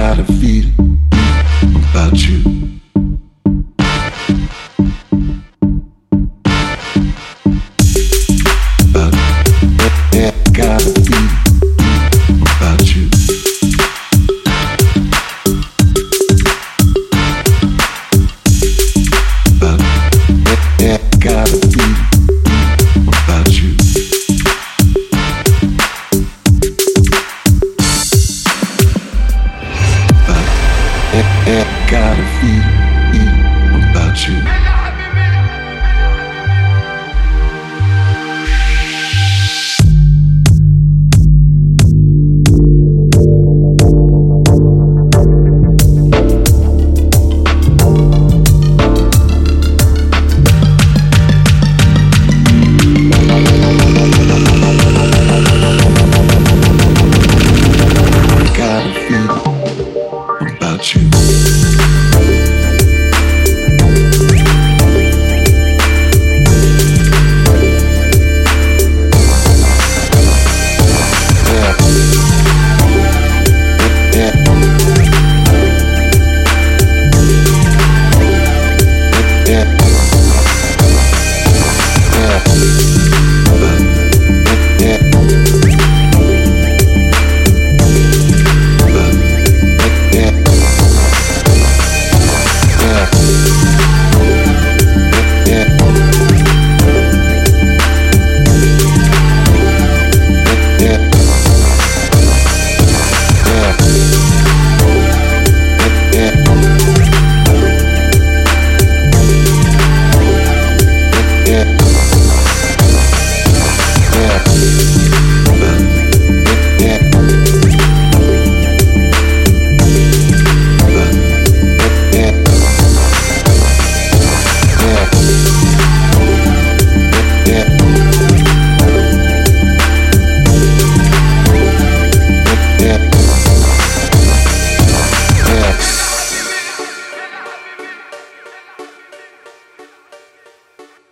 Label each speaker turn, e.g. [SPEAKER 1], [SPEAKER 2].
[SPEAKER 1] got a feeling about you. About got a feeling About yeah, got a feeling about you.